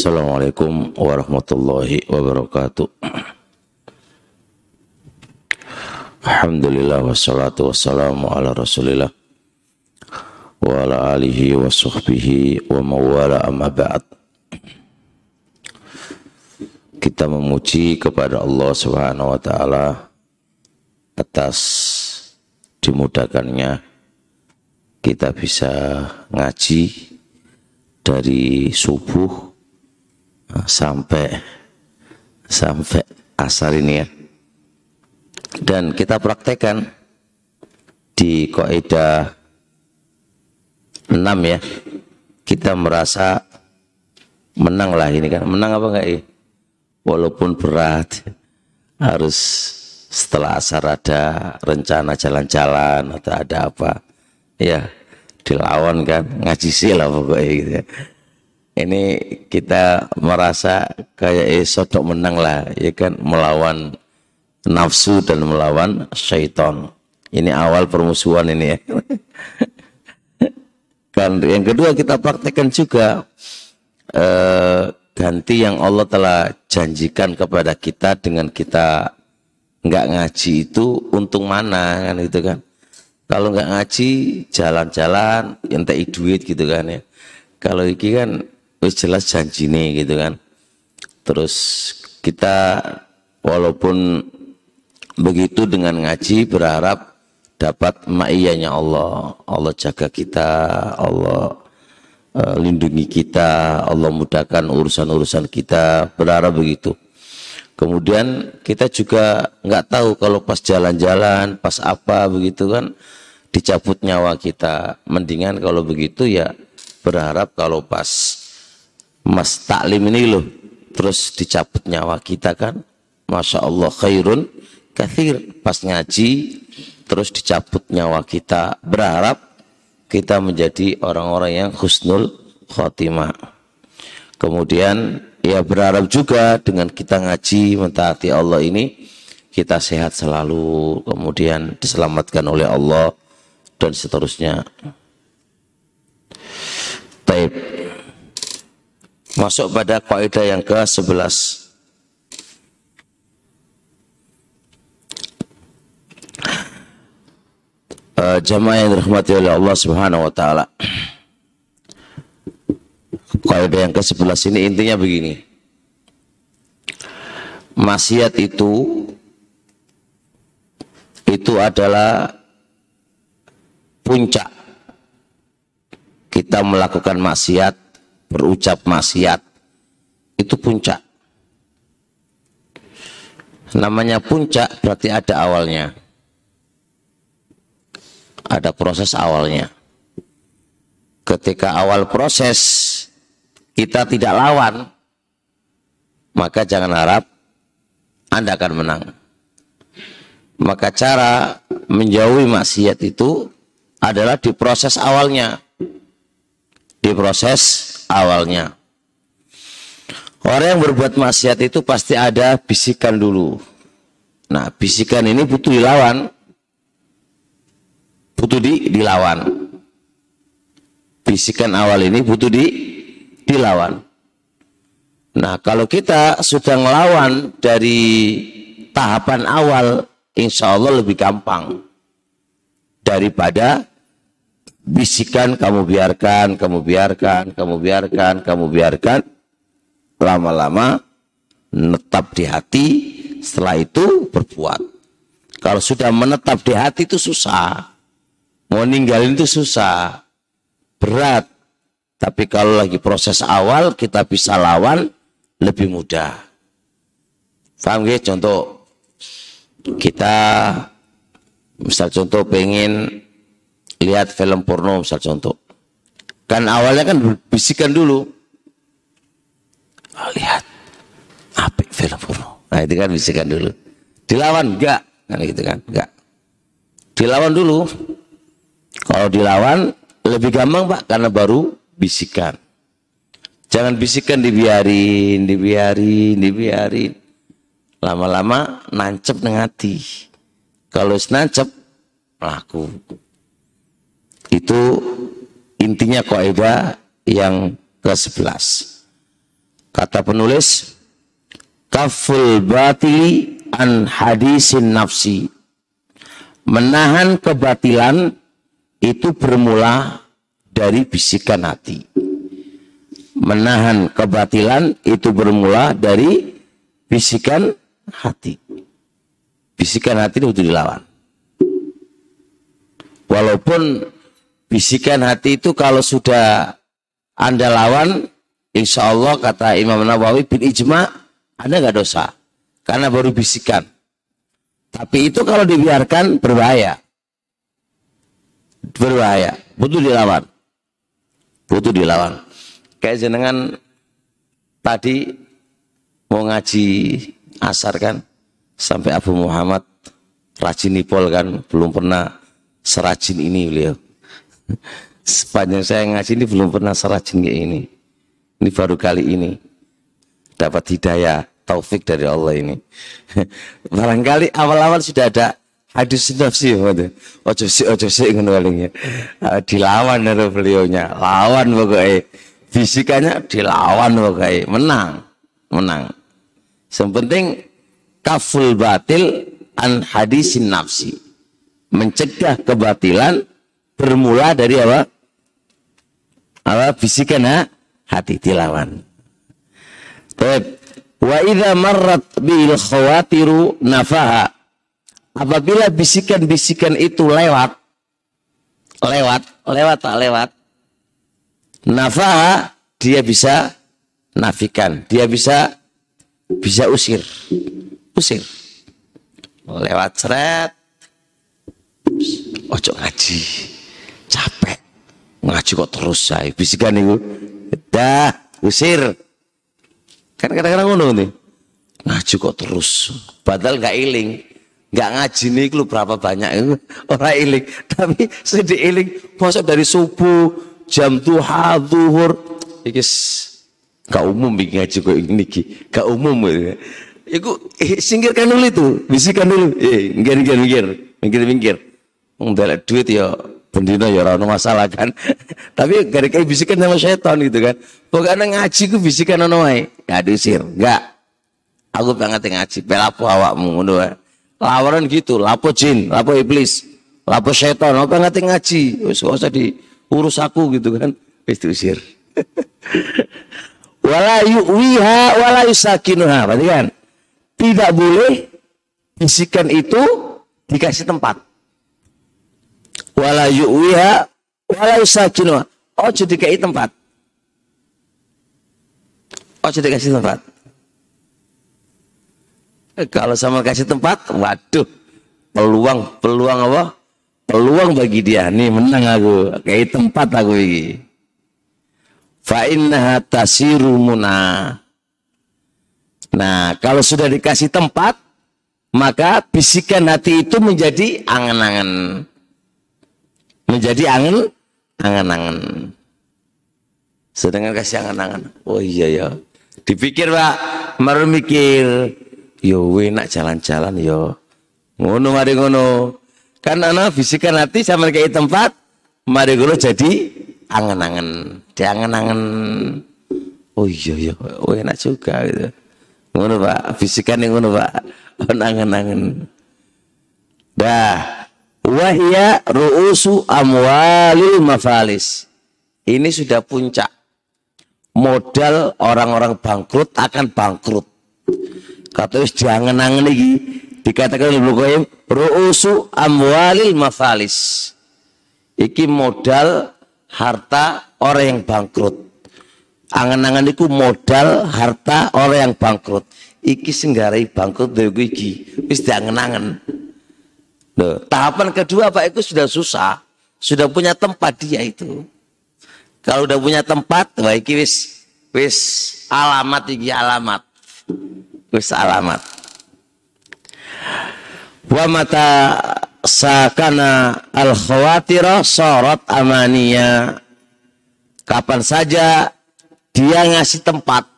Assalamualaikum warahmatullahi wabarakatuh. Alhamdulillah wassalatu wassalamu ala rasulillah wa ala alihi wa sahbihi wa mawala amma ba'd. Kita memuji kepada Allah Subhanahu wa taala atas dimudahkannya kita bisa ngaji dari subuh sampai sampai asar ini ya. Dan kita praktekkan di kaidah 6 ya. Kita merasa menang lah ini kan. Menang apa enggak ya? Walaupun berat harus setelah asar ada rencana jalan-jalan atau ada apa ya dilawan kan ngaji sila pokoknya gitu ya ini kita merasa kayak eh, sodok menang lah ya kan? Melawan nafsu dan melawan syaitan. Ini awal permusuhan ini ya. Kan yang kedua kita praktekkan juga eh, ganti yang Allah telah janjikan kepada kita dengan kita nggak ngaji itu untung mana kan itu kan? Kalau nggak ngaji jalan-jalan ente duit gitu kan ya. Kalau iki kan wis jelas janji nih gitu kan. Terus kita walaupun begitu dengan ngaji berharap dapat maiyahnya Allah. Allah jaga kita Allah uh, lindungi kita Allah mudahkan urusan-urusan kita berharap begitu. Kemudian kita juga nggak tahu kalau pas jalan-jalan pas apa begitu kan dicabut nyawa kita. Mendingan kalau begitu ya berharap kalau pas mas taklim ini loh terus dicabut nyawa kita kan Masya Allah khairun kathir. Pas ngaji terus dicabut nyawa kita. Berharap kita menjadi orang-orang yang husnul khotimah. Kemudian ya berharap juga dengan kita ngaji mentaati Allah ini kita sehat selalu. Kemudian diselamatkan oleh Allah dan seterusnya. Taib Masuk pada kaidah yang ke-11. Uh, jamaah yang dirahmati oleh Allah Subhanahu wa taala. Kaidah yang ke-11 ini intinya begini. Maksiat itu itu adalah puncak kita melakukan maksiat berucap maksiat itu puncak. Namanya puncak berarti ada awalnya. Ada proses awalnya. Ketika awal proses kita tidak lawan, maka jangan harap Anda akan menang. Maka cara menjauhi maksiat itu adalah di proses awalnya. Di proses awalnya. Orang yang berbuat maksiat itu pasti ada bisikan dulu. Nah, bisikan ini butuh dilawan. Butuh di, dilawan. Bisikan awal ini butuh di, dilawan. Nah, kalau kita sudah melawan dari tahapan awal, insya Allah lebih gampang daripada bisikan kamu biarkan, kamu biarkan, kamu biarkan, kamu biarkan. Lama-lama menetap di hati, setelah itu berbuat. Kalau sudah menetap di hati itu susah. Mau ninggalin itu susah. Berat. Tapi kalau lagi proses awal kita bisa lawan lebih mudah. Paham ya? Contoh kita misal contoh pengen lihat film porno misal contoh. Kan awalnya kan bisikan dulu. Oh, lihat apa film porno. Nah itu kan bisikan dulu. Dilawan enggak? Kan gitu kan? Enggak. Dilawan dulu. Kalau dilawan lebih gampang Pak karena baru bisikan. Jangan bisikan dibiarin, dibiarin, dibiarin. Lama-lama nancep nengati. Kalau nancep, laku. Itu intinya kaidah yang ke-11. Kata penulis, kaful batili an hadisin nafsi. Menahan kebatilan itu bermula dari bisikan hati. Menahan kebatilan itu bermula dari bisikan hati. Bisikan hati itu dilawan. Walaupun bisikan hati itu kalau sudah Anda lawan, insya Allah kata Imam Nawawi bin Ijma, Anda nggak dosa. Karena baru bisikan. Tapi itu kalau dibiarkan berbahaya. Berbahaya. Butuh dilawan. Butuh dilawan. Kayak jenengan tadi mau ngaji asar kan sampai Abu Muhammad rajin nipol kan belum pernah serajin ini beliau sepanjang saya ngaji ini belum pernah serajin kayak ini. Ini baru kali ini. Dapat hidayah taufik dari Allah ini. Barangkali awal-awal sudah ada hadis nafsi ojo si ojo si ngono ah, dilawan dari beliaunya. Lawan pokoknya bisikannya dilawan pokoknya menang menang. Sepenting kaful batil an hadisin nafsi. Mencegah kebatilan bermula dari apa? Apa bisikan ha? hati tilawan. Baik. Wa idza marrat bil khawatiru nafaha. Apabila bisikan-bisikan itu lewat lewat, lewat tak lewat. Nafaha dia bisa nafikan, dia bisa bisa usir usir lewat seret ojo ngaji capek. Ngaji kok terus saya bisikan itu dah usir. Kan kadang-kadang ngono nih ngaji kok terus. Padahal nggak iling. Nggak ngaji nih lu berapa banyak. Itu orang iling. Tapi sedih iling masuk dari subuh jam duha duhur ikis Gak umum bikin ngaji kok ini. Gak umum gitu. Iku eh, singkirkan dulu itu, bisikan dulu. Eh, minggir minggir minggir, minggir minggir. Mendadak duit ya pendina ya ora masalah kan. Tapi gara kayak bisikan sama setan gitu kan. Pokoknya ngaji ku bisikan ono wae. Gak diusir, enggak. Aku banget ngaji, pelapo awakmu ngono. Lawaran gitu, lapo jin, lapo iblis, lapo setan, apa ngerti ngaji. Wis gak usah diurus aku gitu kan. Wis diusir. wala yu'wiha wala yusakinuha. Berarti kan tidak boleh bisikan itu dikasih tempat. Wala yu'wiha wala yusakinuha. Oh, jadi kayak tempat. Oh, jadi kasih tempat. Eh, kalau sama kasih tempat, waduh, peluang, peluang apa? Peluang bagi dia. Nih menang aku, kayak tempat aku ini fa innaha tasiru muna. Nah, kalau sudah dikasih tempat, maka bisikan hati itu menjadi angan-angan. Menjadi angin, angan-angan. Sedangkan kasih angan-angan. Oh iya ya. Dipikir Pak, baru mikir, yo enak jalan-jalan yo. Ngono mari ngono. Kan anak bisikan hati sama kayak tempat, mari ngono jadi angen-angen diangen-angen oh iya iya oh enak juga gitu ngono pak fisikan yang ngono pak angen-angen dah wahya ru'usu amwalil mafalis ini sudah puncak modal orang-orang bangkrut akan bangkrut kata wis diangen-angen lagi dikatakan oleh Qayyim ru'usu amwalil mafalis iki modal harta orang yang bangkrut. Angan-angan itu modal harta orang yang bangkrut. Iki singgarai bangkrut dari iki wis diangen-angen. Tahapan kedua Pak itu sudah susah, sudah punya tempat dia itu. Kalau udah punya tempat, wah iki wis wis alamat iki alamat. Wis alamat. Wa mata sakana al khawatira sorot amania kapan saja dia ngasih tempat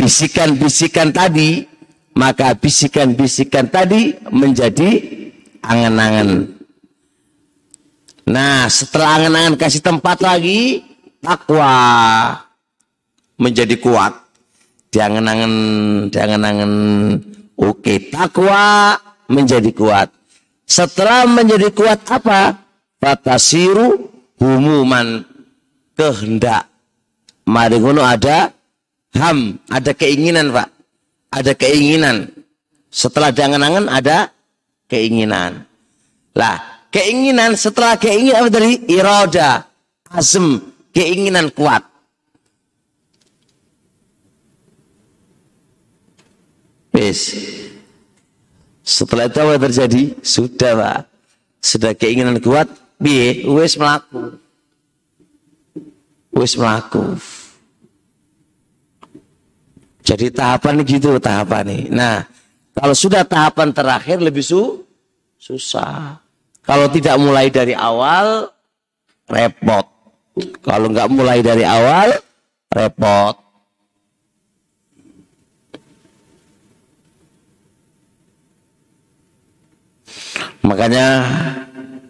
bisikan-bisikan tadi maka bisikan-bisikan tadi menjadi angan-angan nah setelah angan-angan kasih tempat lagi takwa menjadi kuat Jangan-angan, jangan-angan. Oke, takwa menjadi kuat. Setelah menjadi kuat apa? Fatasiru humuman kehendak. Mari ada ham, ada keinginan, Pak. Ada keinginan. Setelah jangan-angan ada keinginan. Lah, keinginan setelah keinginan dari iroda, azm, keinginan kuat. Wis. Setelah itu apa terjadi? Sudah, Pak. Sudah keinginan kuat, biye, wis melaku. Wis melaku. Jadi tahapan gitu tahapan nih. Nah, kalau sudah tahapan terakhir lebih su susah. Kalau tidak mulai dari awal repot. Kalau nggak mulai dari awal repot. Makanya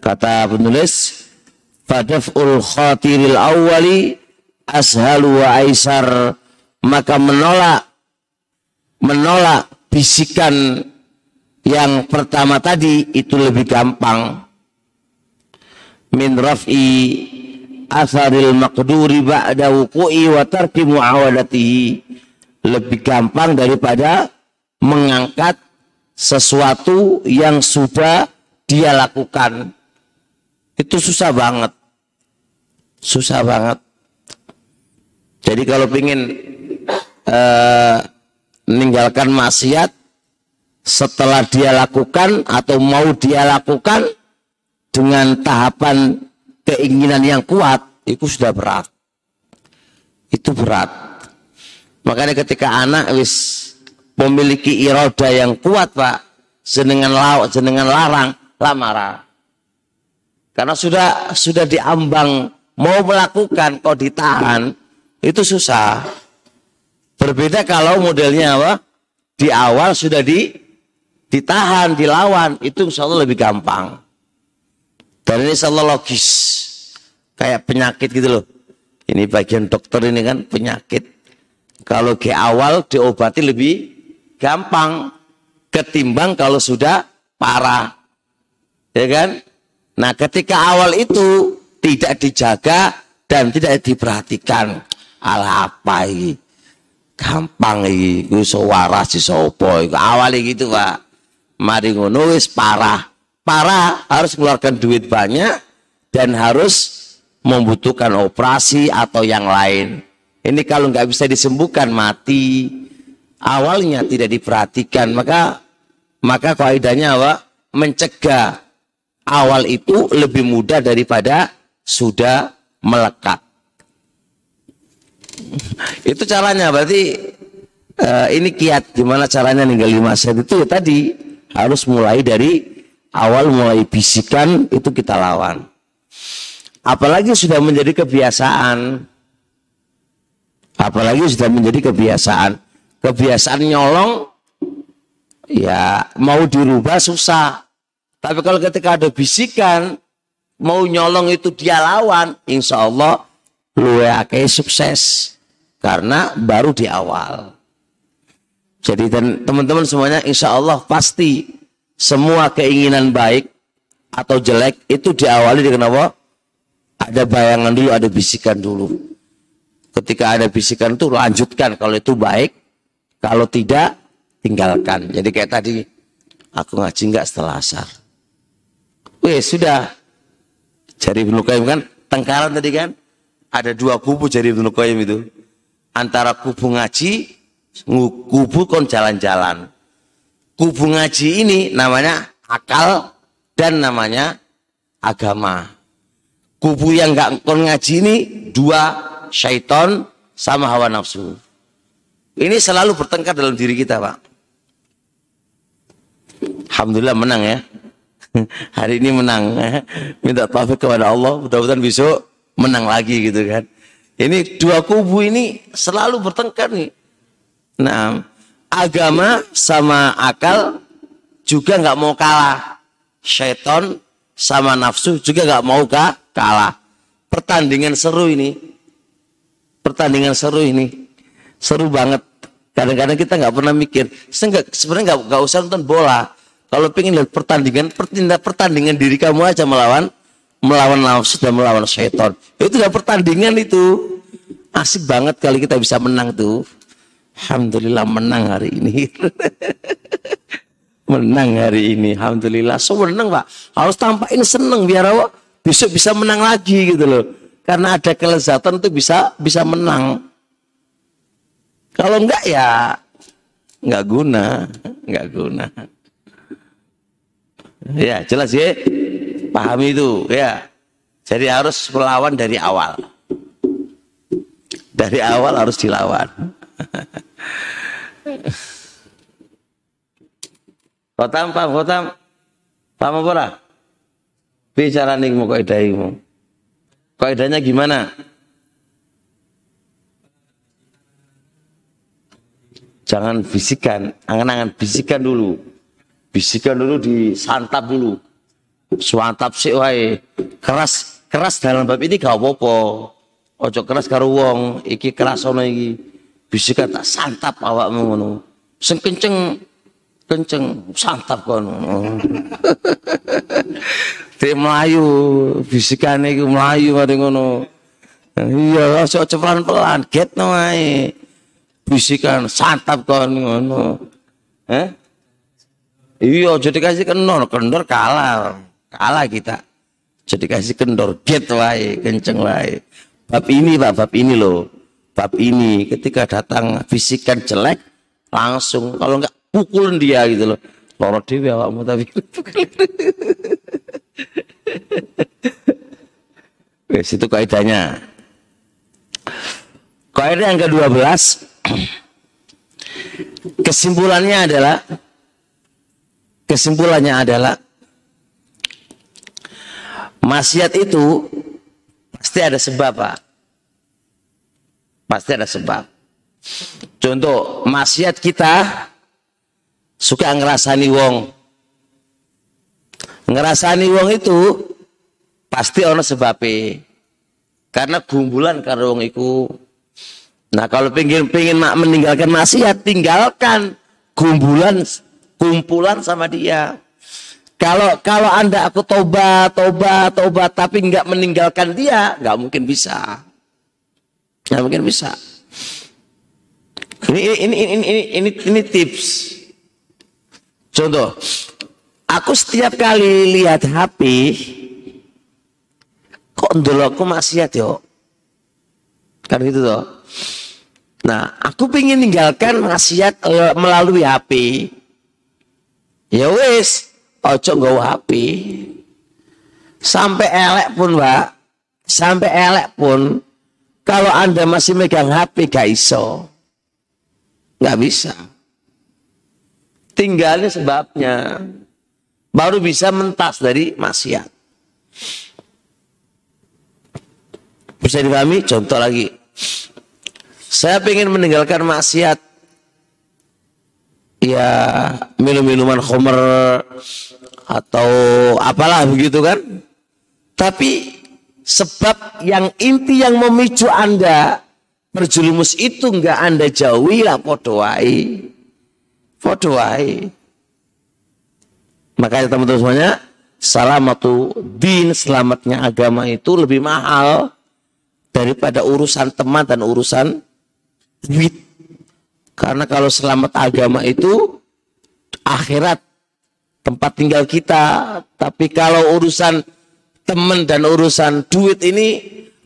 kata penulis fadaf'ul khatiril awwali ashalu wa aisar maka menolak menolak bisikan yang pertama tadi itu lebih gampang. Min raf'i asaril maqduri ba'da wuku'i wa tarki muawadatihi. Lebih gampang daripada mengangkat sesuatu yang sudah dia lakukan. Itu susah banget. Susah banget. Jadi kalau ingin uh, meninggalkan maksiat setelah dia lakukan atau mau dia lakukan dengan tahapan keinginan yang kuat itu sudah berat itu berat makanya ketika anak wis memiliki iroda yang kuat pak senengan law senengan larang lamaran. Karena sudah sudah diambang mau melakukan kok ditahan itu susah. Berbeda kalau modelnya apa? Di awal sudah di ditahan, dilawan, itu insya Allah lebih gampang. Dan ini insya Allah logis. Kayak penyakit gitu loh. Ini bagian dokter ini kan penyakit. Kalau ke awal diobati lebih gampang ketimbang kalau sudah parah ya kan? Nah, ketika awal itu tidak dijaga dan tidak diperhatikan, ala apa ini? Gampang ini, gue waras si sopo, awal gitu pak. Mari ngono wis parah, parah harus mengeluarkan duit banyak dan harus membutuhkan operasi atau yang lain. Ini kalau nggak bisa disembuhkan mati. Awalnya tidak diperhatikan, maka maka kaidahnya apa? Mencegah awal itu lebih mudah daripada sudah melekat. Itu caranya berarti uh, ini kiat gimana caranya ninggalin maksiat itu ya tadi harus mulai dari awal mulai bisikan itu kita lawan. Apalagi sudah menjadi kebiasaan. Apalagi sudah menjadi kebiasaan. Kebiasaan nyolong ya mau dirubah susah tapi kalau ketika ada bisikan, mau nyolong itu dia lawan, insya Allah lu akan sukses. Karena baru di awal. Jadi teman-teman semuanya insya Allah pasti semua keinginan baik atau jelek itu diawali dengan apa? Ada bayangan dulu, ada bisikan dulu. Ketika ada bisikan itu lanjutkan kalau itu baik, kalau tidak tinggalkan. Jadi kayak tadi aku ngaji nggak setelah asar. Wih sudah. Ibnu Qayyim kan tengkaran tadi kan. Ada dua kubu jari Ibnu Qayyim itu. Antara kubu ngaji, kubu kon jalan-jalan. Kubu ngaji ini namanya akal dan namanya agama. Kubu yang nggak kon ngaji ini dua syaiton sama hawa nafsu. Ini selalu bertengkar dalam diri kita, Pak. Alhamdulillah menang ya. hari ini menang minta taufik kepada Allah mudah-mudahan besok menang lagi gitu kan. Ini dua kubu ini selalu bertengkar nih. Nah agama sama akal juga nggak mau kalah. Syaiton sama nafsu juga nggak mau kah kalah. Pertandingan seru ini. Pertandingan seru ini. Seru banget. Kadang-kadang kita nggak pernah mikir. Sebenarnya nggak usah nonton bola. Kalau pengen lihat pertandingan, pertandingan diri kamu aja melawan melawan nafsu dan melawan syaitan. Itu udah pertandingan itu. Asik banget kali kita bisa menang tuh. Alhamdulillah menang hari ini. menang hari ini. Alhamdulillah. So menang pak. Harus tampakin seneng biar apa? Besok bisa menang lagi gitu loh. Karena ada kelezatan tuh bisa bisa menang. Kalau enggak ya enggak guna, enggak guna. Ya, jelas ya. Pahami itu, ya. Jadi harus melawan dari awal. Dari awal harus dilawan. Khotam, paham, khotam. Paham apa lah? Bicara nih mau kaidahimu. Kaidahnya gimana? Jangan bisikan, angan-angan bisikan dulu. Bisikan dulu disantap dulu. Suantap sih wae. Keras keras dalam bab ini gak apa-apa. Ojo keras karo wong, iki keras ono iki. Bisikan tak santap awakmu ngono. Sing kenceng kenceng santap kono. Dia melayu, bisikane iku melayu mari ngono. Iya, ojo pelan-pelan, get no ae bisikan santap kon ngono. Eh? Iya, jadi kasih kendor, kendor kalah. Kalah kita. Jadi kasih kendor, get wae, kenceng wae. Bab ini Pak, bab ini loh. Bab ini ketika datang bisikan jelek langsung kalau enggak pukul dia gitu loh. Loro dewi awakmu tapi Wes itu kaidahnya. Kaidah yang ke-12 Kesimpulannya adalah kesimpulannya adalah maksiat itu pasti ada sebab, Pak. Pasti ada sebab. Contoh, maksiat kita suka ngerasani wong. Ngerasani wong itu pasti ono sebabnya. Karena gumbulan karo wong iku Nah kalau pengen pengen meninggalkan maksiat, tinggalkan kumpulan kumpulan sama dia. Kalau kalau anda aku tobat, tobat, tobat, tapi nggak meninggalkan dia, nggak mungkin bisa. Nggak mungkin bisa. Ini ini ini ini ini ini, tips. Contoh, aku setiap kali lihat HP, kok dulu aku maksiat yo. Kan gitu toh. Nah, aku pengen ninggalkan maksiat uh, melalui HP. Ya wis, ojo nggak HP. Sampai elek pun, Pak. Sampai elek pun kalau Anda masih megang HP gak iso. Nggak bisa. Tinggalnya sebabnya. Baru bisa mentas dari maksiat. Bisa dipahami? Contoh lagi. Saya ingin meninggalkan maksiat. Ya, minum-minuman khomer atau apalah begitu kan. Tapi sebab yang inti yang memicu Anda berjelumus itu enggak Anda jauhi lah podoai. Podoai. Makanya teman-teman semuanya, salamatu din, selamatnya agama itu lebih mahal daripada urusan teman dan urusan duit. Karena kalau selamat agama itu akhirat tempat tinggal kita. Tapi kalau urusan teman dan urusan duit ini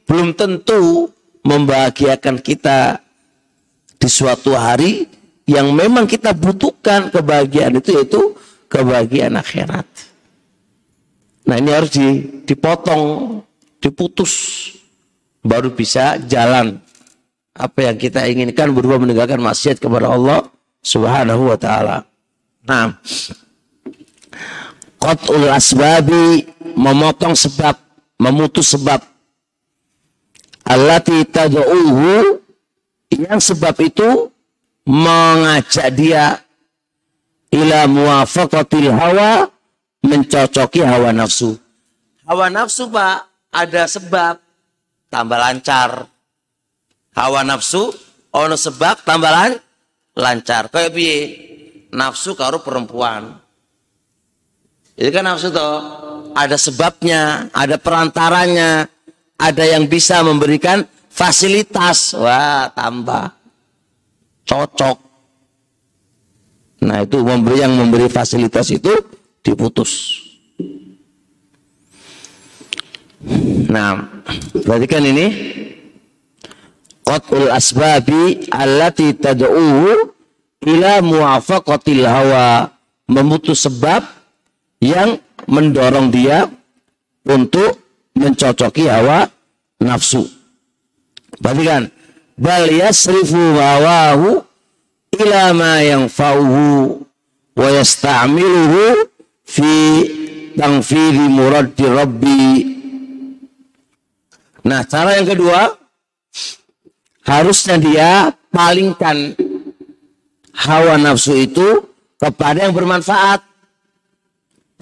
belum tentu membahagiakan kita di suatu hari yang memang kita butuhkan kebahagiaan itu yaitu kebahagiaan akhirat. Nah ini harus dipotong, diputus, baru bisa jalan apa yang kita inginkan berupa menegakkan maksiat kepada Allah Subhanahu wa taala. Nah, qat'ul asbabi memotong sebab, memutus sebab. Allati tad'uhu yang sebab itu mengajak dia ila muwafaqatil hawa mencocoki hawa nafsu. Hawa nafsu Pak ada sebab tambah lancar, hawa nafsu ono sebab tambalan lancar. Kayak piye? Nafsu karo perempuan. Itu kan nafsu toh ada sebabnya, ada perantaranya, ada yang bisa memberikan fasilitas. Wah, tambah cocok. Nah, itu memberi yang memberi fasilitas itu diputus. Nah, berarti kan ini qat'ul asbabi allati tad'u ila muwafaqatil hawa memutus sebab yang mendorong dia untuk mencocoki hawa nafsu. Perhatikan, bal yasrifu hawahu ila ma yanfa'uhu wa yasta'miluhu fi tangfiri muraddi rabbi. Nah, cara yang kedua harusnya dia palingkan hawa nafsu itu kepada yang bermanfaat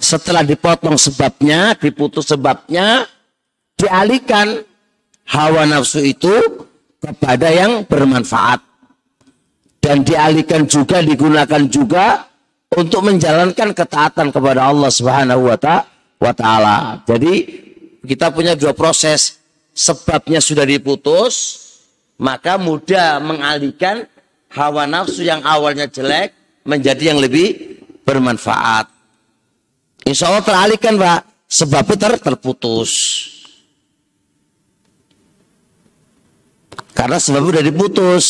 setelah dipotong sebabnya, diputus sebabnya, dialihkan hawa nafsu itu kepada yang bermanfaat. Dan dialihkan juga, digunakan juga untuk menjalankan ketaatan kepada Allah Subhanahu wa taala. Jadi kita punya dua proses. Sebabnya sudah diputus, maka mudah mengalihkan hawa nafsu yang awalnya jelek menjadi yang lebih bermanfaat. Insya Allah teralihkan Pak. Sebabnya ter terputus. Karena sebabnya udah diputus.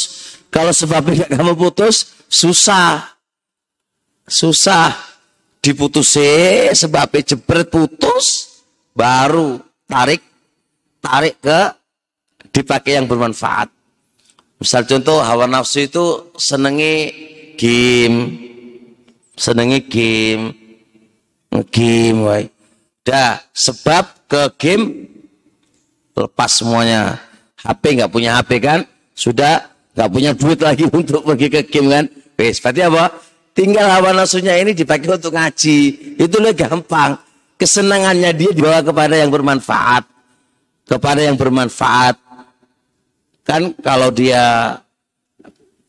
Kalau sebabnya gak kamu putus, susah. Susah. Diputus sebabnya jebret putus. Baru tarik. Tarik ke dipakai yang bermanfaat. Misal contoh hawa nafsu itu senengi game. Senengi game game wae. Dah sebab ke game lepas semuanya. HP nggak punya HP kan? Sudah nggak punya duit lagi untuk pergi ke game kan? Wes, berarti apa? Tinggal hawa nafsunya ini dipakai untuk ngaji. Itu lebih gampang. Kesenangannya dia dibawa kepada yang bermanfaat. Kepada yang bermanfaat. Kan kalau dia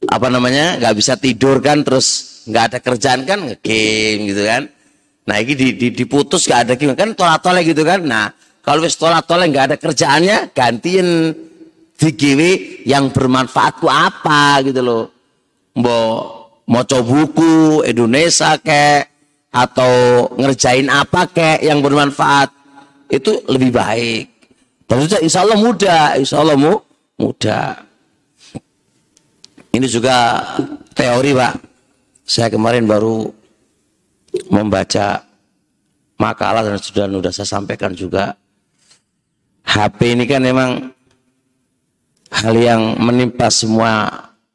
apa namanya nggak bisa tidur kan terus nggak ada kerjaan kan game gitu kan Nah ini di, di, diputus gak ada gimana kan tolak tolak gitu kan. Nah kalau wis tolak tolak gak ada kerjaannya gantiin digiwi yang bermanfaat ku apa gitu loh. Mau coba buku Indonesia kek atau ngerjain apa kek yang bermanfaat itu lebih baik. Dan insya Allah mudah, insya Allah mu, mudah. Ini juga teori pak. Saya kemarin baru membaca makalah dan sudah sudah saya sampaikan juga HP ini kan memang hal yang menimpa semua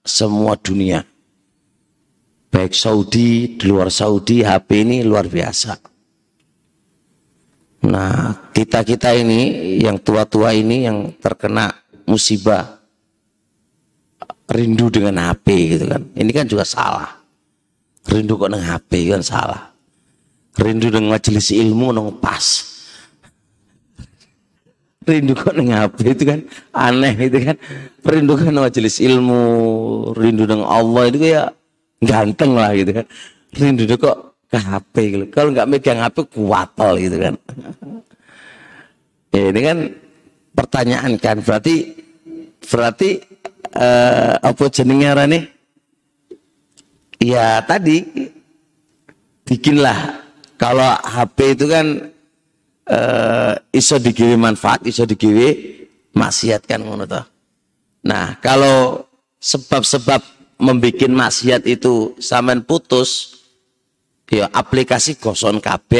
semua dunia baik Saudi di luar Saudi HP ini luar biasa nah kita kita ini yang tua-tua ini yang terkena musibah rindu dengan HP gitu kan ini kan juga salah Rindu kok nang HP kan salah. Rindu dengan majelis ilmu nang pas. Rindu kok nang HP itu kan aneh itu kan. Rindu kan majelis ilmu, rindu dengan Allah itu kayak ganteng lah gitu kan. Rindu kok ke HP gitu. Kalau nggak megang HP kuatal gitu kan. ya, ini kan pertanyaan kan. Berarti berarti uh, apa jenenge nih ya tadi bikinlah. Kalau HP itu kan uh, iso dikirim manfaat, iso dikirim maksiat kan ngono. Nah, kalau sebab-sebab membuat maksiat itu samen putus ya aplikasi gosong KB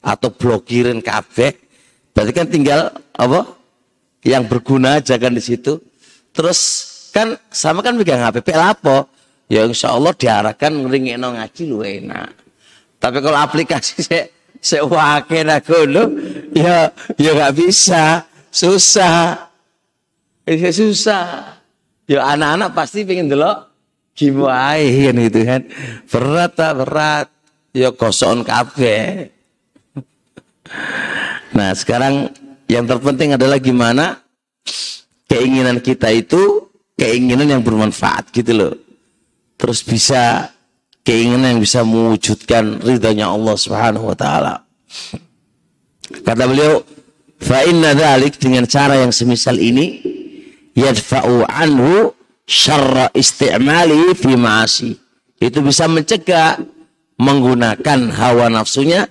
atau blokirin KB berarti kan tinggal apa yang berguna aja kan di situ terus kan sama kan megang HP lapo ya insya Allah diarahkan ngeringin ngaji lu enak. Tapi kalau aplikasi saya saya wakil aku lu, ya ya nggak bisa, susah, ya susah. Ya anak-anak pasti pengen dulu gimana gitu kan, berat tak berat, ya kosong kafe. Nah sekarang yang terpenting adalah gimana keinginan kita itu keinginan yang bermanfaat gitu loh terus bisa keinginan yang bisa mewujudkan ridhonya Allah Subhanahu wa taala. Kata beliau, fa inna dzalik dengan cara yang semisal ini yadfa'u anhu syarra istimali fi ma'asi. Itu bisa mencegah menggunakan hawa nafsunya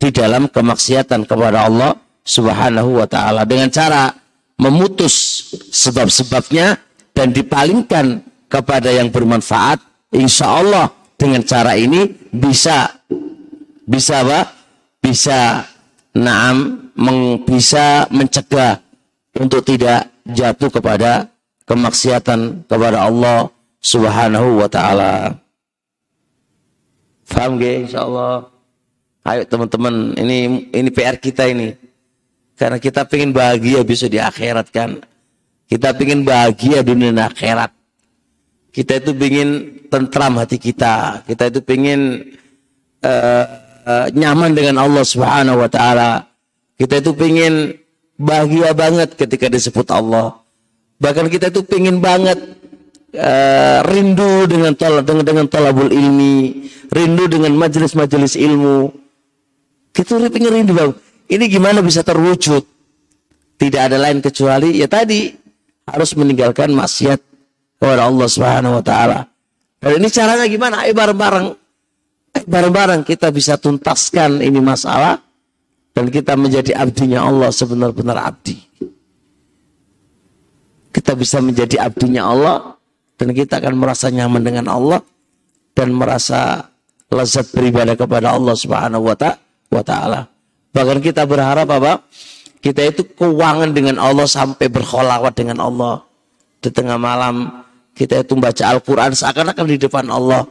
di dalam kemaksiatan kepada Allah Subhanahu wa taala dengan cara memutus sebab-sebabnya dan dipalingkan kepada yang bermanfaat insya Allah dengan cara ini bisa bisa apa bisa naam meng, bisa mencegah untuk tidak jatuh kepada kemaksiatan kepada Allah Subhanahu wa taala. Faham gak insya Allah? Ayo teman-teman, ini ini PR kita ini. Karena kita pengen bahagia bisa di akhirat kan. Kita pengen bahagia dunia dan akhirat. Kita itu pengen tentram hati kita. Kita itu pengen uh, uh, nyaman dengan Allah Subhanahu wa taala. Kita itu pengen bahagia banget ketika disebut Allah. Bahkan kita itu pengen banget uh, rindu dengan tol dengan dengan tolabul ilmi, rindu dengan majelis-majelis ilmu. Kita pengen rindu bang. Ini gimana bisa terwujud? Tidak ada lain kecuali ya tadi harus meninggalkan maksiat kepada Allah Subhanahu wa taala. Dan ini caranya gimana? Ayo bareng-bareng. Bareng-bareng kita bisa tuntaskan ini masalah dan kita menjadi abdinya Allah sebenar-benar abdi. Kita bisa menjadi abdinya Allah dan kita akan merasa nyaman dengan Allah dan merasa lezat beribadah kepada Allah Subhanahu wa taala. Bahkan kita berharap apa? Kita itu keuangan dengan Allah sampai berkholawat dengan Allah. Di tengah malam kita itu membaca Al-Quran seakan-akan di depan Allah.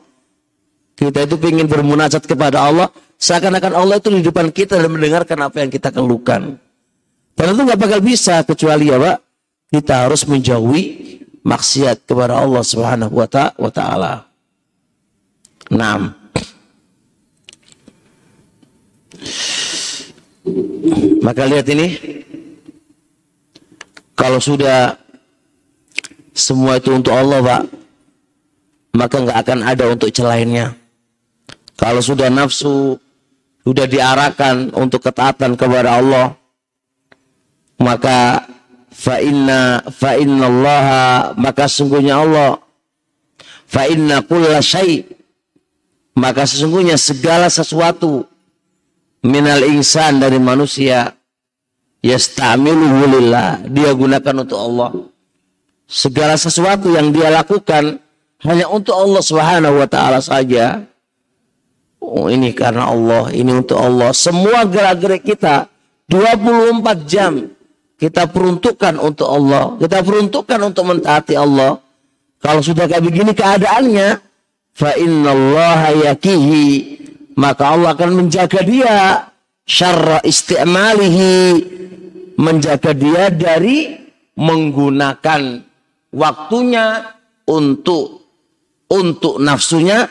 Kita itu ingin bermunajat kepada Allah seakan-akan Allah itu di depan kita dan mendengarkan apa yang kita keluhkan. Dan itu nggak bakal bisa kecuali ya Pak, kita harus menjauhi maksiat kepada Allah Subhanahu wa taala. 6. Maka lihat ini, kalau sudah semua itu untuk Allah, Pak, maka nggak akan ada untuk celainnya. Kalau sudah nafsu, sudah diarahkan untuk ketaatan kepada Allah, maka fa inna fa inna Allah maka sesungguhnya Allah fa inna kulla maka sesungguhnya segala sesuatu minal insan dari manusia. Yastamiluhu lillah. Dia gunakan untuk Allah. Segala sesuatu yang dia lakukan hanya untuk Allah Subhanahu wa taala saja. Oh ini karena Allah ini untuk Allah. Semua gerak-gerik kita 24 jam kita peruntukkan untuk Allah. Kita peruntukkan untuk mentaati Allah. Kalau sudah kayak begini keadaannya fa innallaha yakihi maka Allah akan menjaga dia syarra istimalihi menjaga dia dari menggunakan waktunya untuk untuk nafsunya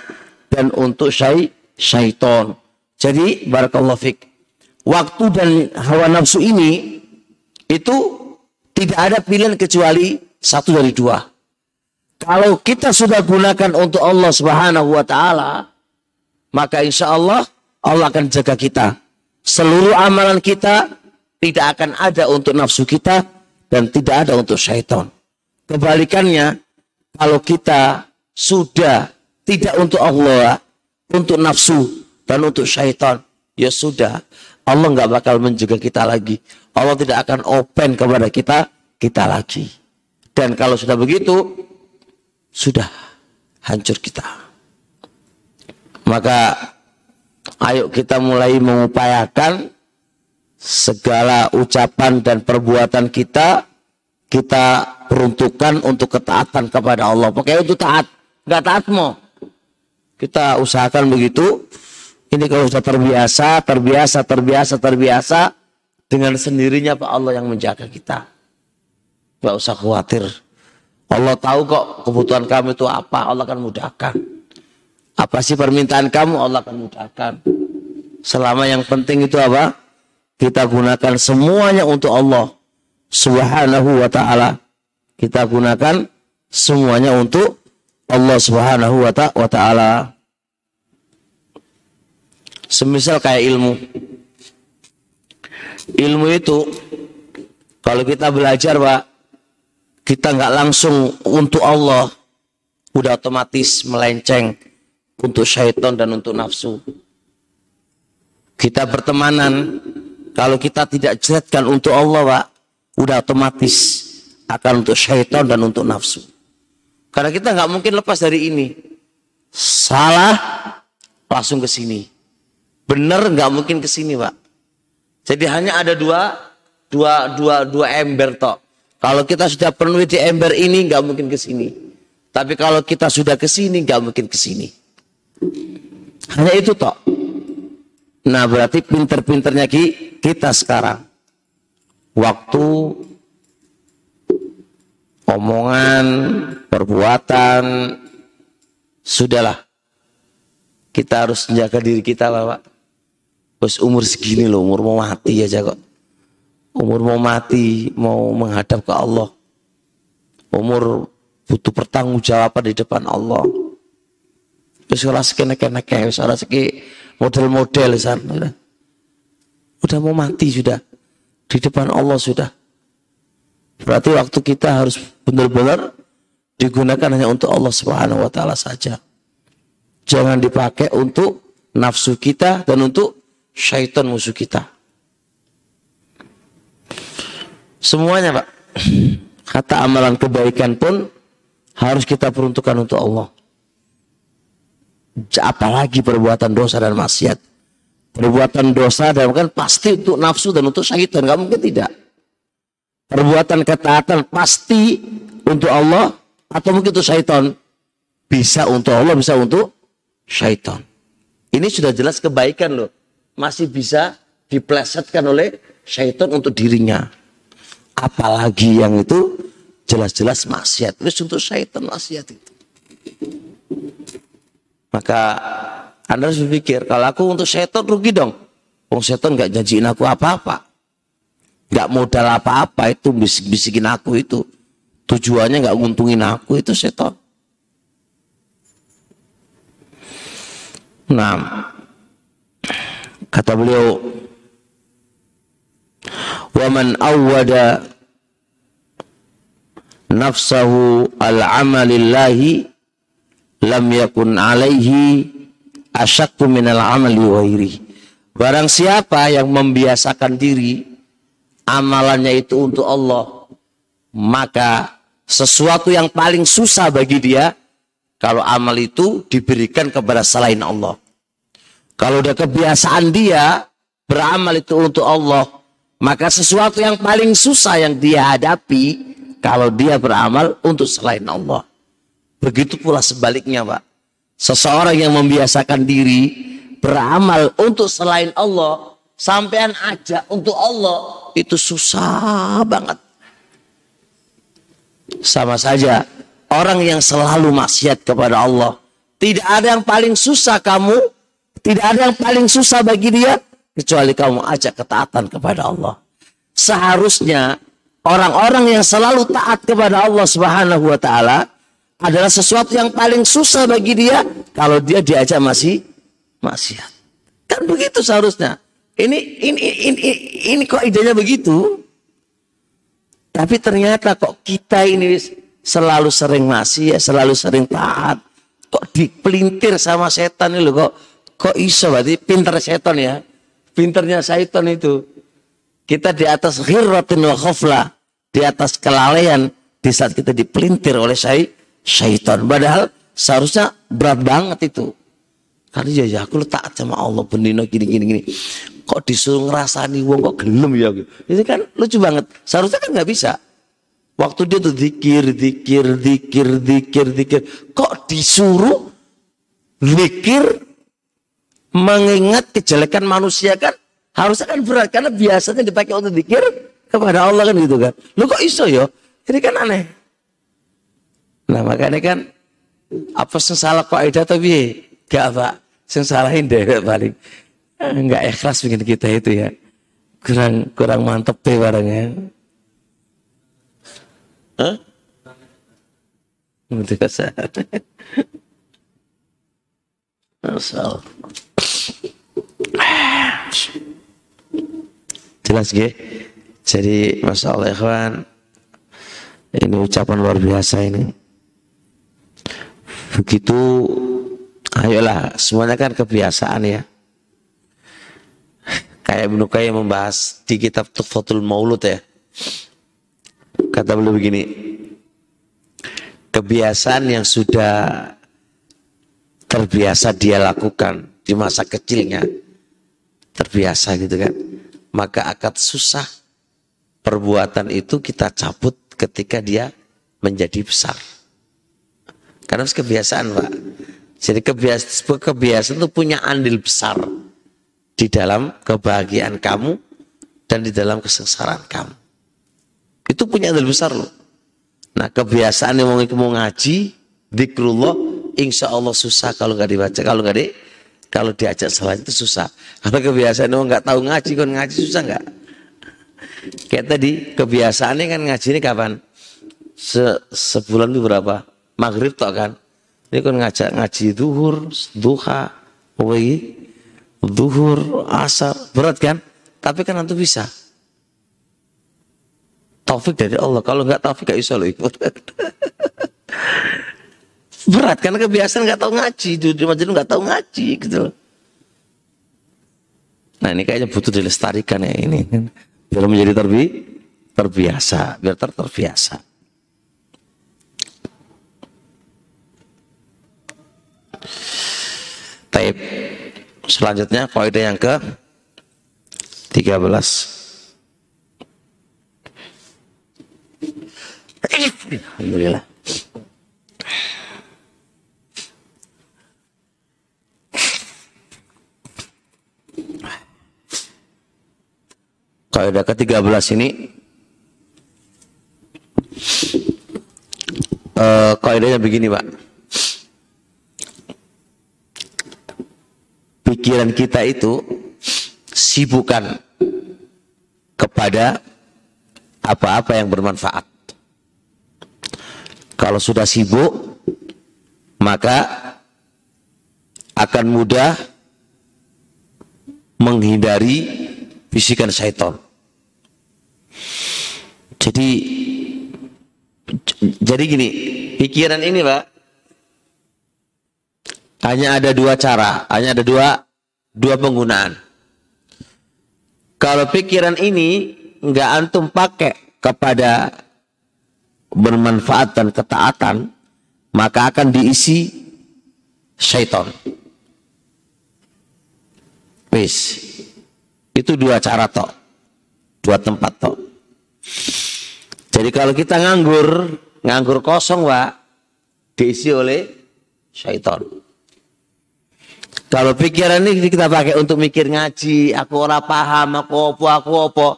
dan untuk syai, syaiton. Jadi barakallahu fik. Waktu dan hawa nafsu ini itu tidak ada pilihan kecuali satu dari dua. Kalau kita sudah gunakan untuk Allah Subhanahu wa taala, maka insya Allah Allah akan jaga kita. Seluruh amalan kita tidak akan ada untuk nafsu kita dan tidak ada untuk syaitan. Kebalikannya, kalau kita sudah tidak untuk Allah, untuk nafsu dan untuk syaitan, ya sudah. Allah nggak bakal menjaga kita lagi. Allah tidak akan open kepada kita, kita lagi. Dan kalau sudah begitu, sudah hancur kita. Maka ayo kita mulai mengupayakan segala ucapan dan perbuatan kita kita peruntukkan untuk ketaatan kepada Allah. Pokoknya untuk taat, nggak taat mau. Kita usahakan begitu. Ini kalau sudah terbiasa, terbiasa, terbiasa, terbiasa, dengan sendirinya Pak Allah yang menjaga kita. Gak usah khawatir. Allah tahu kok kebutuhan kamu itu apa, Allah akan mudahkan. Apa sih permintaan kamu Allah akan mudahkan. Selama yang penting itu apa? Kita gunakan semuanya untuk Allah Subhanahu wa taala. Kita gunakan semuanya untuk Allah Subhanahu wa taala semisal kayak ilmu ilmu itu kalau kita belajar Pak kita nggak langsung untuk Allah udah otomatis melenceng untuk syaitan dan untuk nafsu kita bertemanan kalau kita tidak jelaskan untuk Allah Pak udah otomatis akan untuk syaitan dan untuk nafsu karena kita nggak mungkin lepas dari ini. Salah langsung ke sini. Benar nggak mungkin ke sini, Pak. Jadi hanya ada dua dua dua dua ember tok. Kalau kita sudah penuhi di ember ini nggak mungkin ke sini. Tapi kalau kita sudah ke sini nggak mungkin ke sini. Hanya itu tok. Nah berarti pinter-pinternya kita sekarang. Waktu omongan, perbuatan, sudahlah. Kita harus menjaga diri kita lah Pak. Bos umur segini loh, umur mau mati aja kok. Umur mau mati, mau menghadap ke Allah. Umur butuh pertanggungjawaban di depan Allah. Terus ora sekene-kene wis ora seki model-model sana. Udah mau mati sudah. Di depan Allah sudah. Berarti waktu kita harus benar-benar digunakan hanya untuk Allah Subhanahu wa taala saja. Jangan dipakai untuk nafsu kita dan untuk syaitan musuh kita. Semuanya, Pak. Kata amalan kebaikan pun harus kita peruntukkan untuk Allah. Apalagi perbuatan dosa dan maksiat. Perbuatan dosa dan kan pasti untuk nafsu dan untuk syaitan. Gak mungkin tidak perbuatan ketaatan pasti untuk Allah atau mungkin untuk syaitan? Bisa untuk Allah, bisa untuk syaitan. Ini sudah jelas kebaikan loh. Masih bisa diplesetkan oleh syaitan untuk dirinya. Apalagi yang itu jelas-jelas maksiat. Terus untuk syaitan maksiat itu. Maka Anda harus berpikir, kalau aku untuk syaitan rugi dong. Wong syaitan gak janjiin aku apa-apa. Nggak modal apa-apa itu bisik-bisikin aku itu. Tujuannya nggak nguntungin aku itu setan. Nah kata beliau waman awwada nafsahu al-amalillahi lam yakun alaihi asyakku minal amali wairi barang siapa yang membiasakan diri amalannya itu untuk Allah, maka sesuatu yang paling susah bagi dia kalau amal itu diberikan kepada selain Allah. Kalau udah kebiasaan dia beramal itu untuk Allah, maka sesuatu yang paling susah yang dia hadapi kalau dia beramal untuk selain Allah. Begitu pula sebaliknya, Pak. Seseorang yang membiasakan diri beramal untuk selain Allah, sampean aja untuk Allah itu susah banget. Sama saja orang yang selalu maksiat kepada Allah. Tidak ada yang paling susah kamu, tidak ada yang paling susah bagi dia kecuali kamu ajak ketaatan kepada Allah. Seharusnya orang-orang yang selalu taat kepada Allah Subhanahu wa taala adalah sesuatu yang paling susah bagi dia kalau dia diajak masih maksiat. Kan begitu seharusnya. Ini ini ini ini kok idenya begitu? Tapi ternyata kok kita ini selalu sering masih ya, selalu sering taat. Kok dipelintir sama setan ini kok kok iso berarti pinter setan ya. Pinternya setan itu. Kita di atas ghirratin wa khofla, di atas kelalaian di saat kita dipelintir oleh syaitan. Padahal seharusnya berat banget itu. Karena ya, ya aku taat sama Allah bendino gini gini gini. Kok disuruh ngerasani wong kok gelem ya gitu. Ini kan lucu banget. Seharusnya kan nggak bisa. Waktu dia tuh dikir, dikir, dikir, dikir, dikir. Kok disuruh dikir mengingat kejelekan manusia kan harusnya kan berat karena biasanya dipakai untuk dikir kepada Allah kan gitu kan. Lu kok iso ya? Ini kan aneh. Nah makanya kan apa salah kaidah tapi Gak pak, yang salahin deh paling. Enggak ikhlas bikin kita itu ya. Kurang kurang mantep deh barangnya. Hah? Asal. Jelas gak? Jadi Masya Allah ikhwan Ini ucapan luar biasa ini Begitu Ayolah semuanya kan kebiasaan ya Kayak Ibnu Qayyim membahas di kitab Tufatul Maulud ya Kata beliau begini Kebiasaan yang sudah terbiasa dia lakukan di masa kecilnya terbiasa gitu kan maka akan susah perbuatan itu kita cabut ketika dia menjadi besar. Karena kebiasaan pak. Jadi kebiasaan, kebiasaan itu punya andil besar di dalam kebahagiaan kamu dan di dalam kesengsaraan kamu. Itu punya andil besar loh. Nah kebiasaan yang mau, ngaji, dikrullah, insya Allah susah kalau nggak dibaca, kalau nggak di, kalau diajak sholat itu susah. Karena kebiasaan orang nggak tahu ngaji, kan ngaji susah nggak? Kayak tadi kebiasaannya kan ngaji ini kapan? Se sebulan itu berapa? Maghrib toh kan? Ini kan ngajak ngaji duhur, duha, woi, duhur, asar, berat kan? Tapi kan nanti bisa. Taufik dari Allah. Kalau nggak taufik gak bisa loh ikut. berat karena kebiasaan nggak tahu ngaji di majelis nggak tahu ngaji gitu nah ini kayaknya butuh dilestarikan ya ini biar menjadi terbi terbiasa biar ter terbiasa Taib. Selanjutnya kaidah yang ke 13 Alhamdulillah. Kaidah ke-13 ini uh, kaidahnya begini, Pak. Pikiran kita itu sibukkan kepada apa-apa yang bermanfaat. Kalau sudah sibuk, maka akan mudah menghindari bisikan syaitan. Jadi jadi gini, pikiran ini Pak hanya ada dua cara, hanya ada dua dua penggunaan. Kalau pikiran ini nggak antum pakai kepada bermanfaat dan ketaatan, maka akan diisi syaitan. Peace. Itu dua cara tok. Dua tempat tok. Jadi kalau kita nganggur, nganggur kosong, Pak, diisi oleh syaitan. Kalau pikiran ini kita pakai untuk mikir ngaji, aku ora paham, aku opo, aku opo.